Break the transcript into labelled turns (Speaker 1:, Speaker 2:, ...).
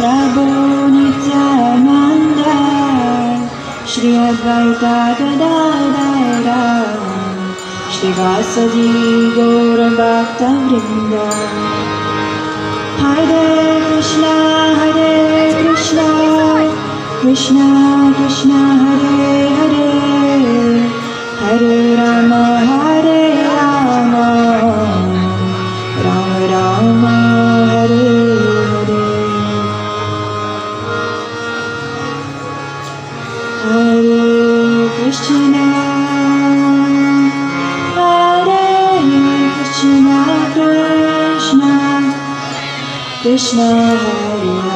Speaker 1: रघुनि च मन्द श्री अगारा श्रीवासजी गौरबक्तावृन्द हरे कृष्ण हरे कृष्ण। कृष्ण कृष्ण हरे हरे। हरे राम हरे Krishna Hare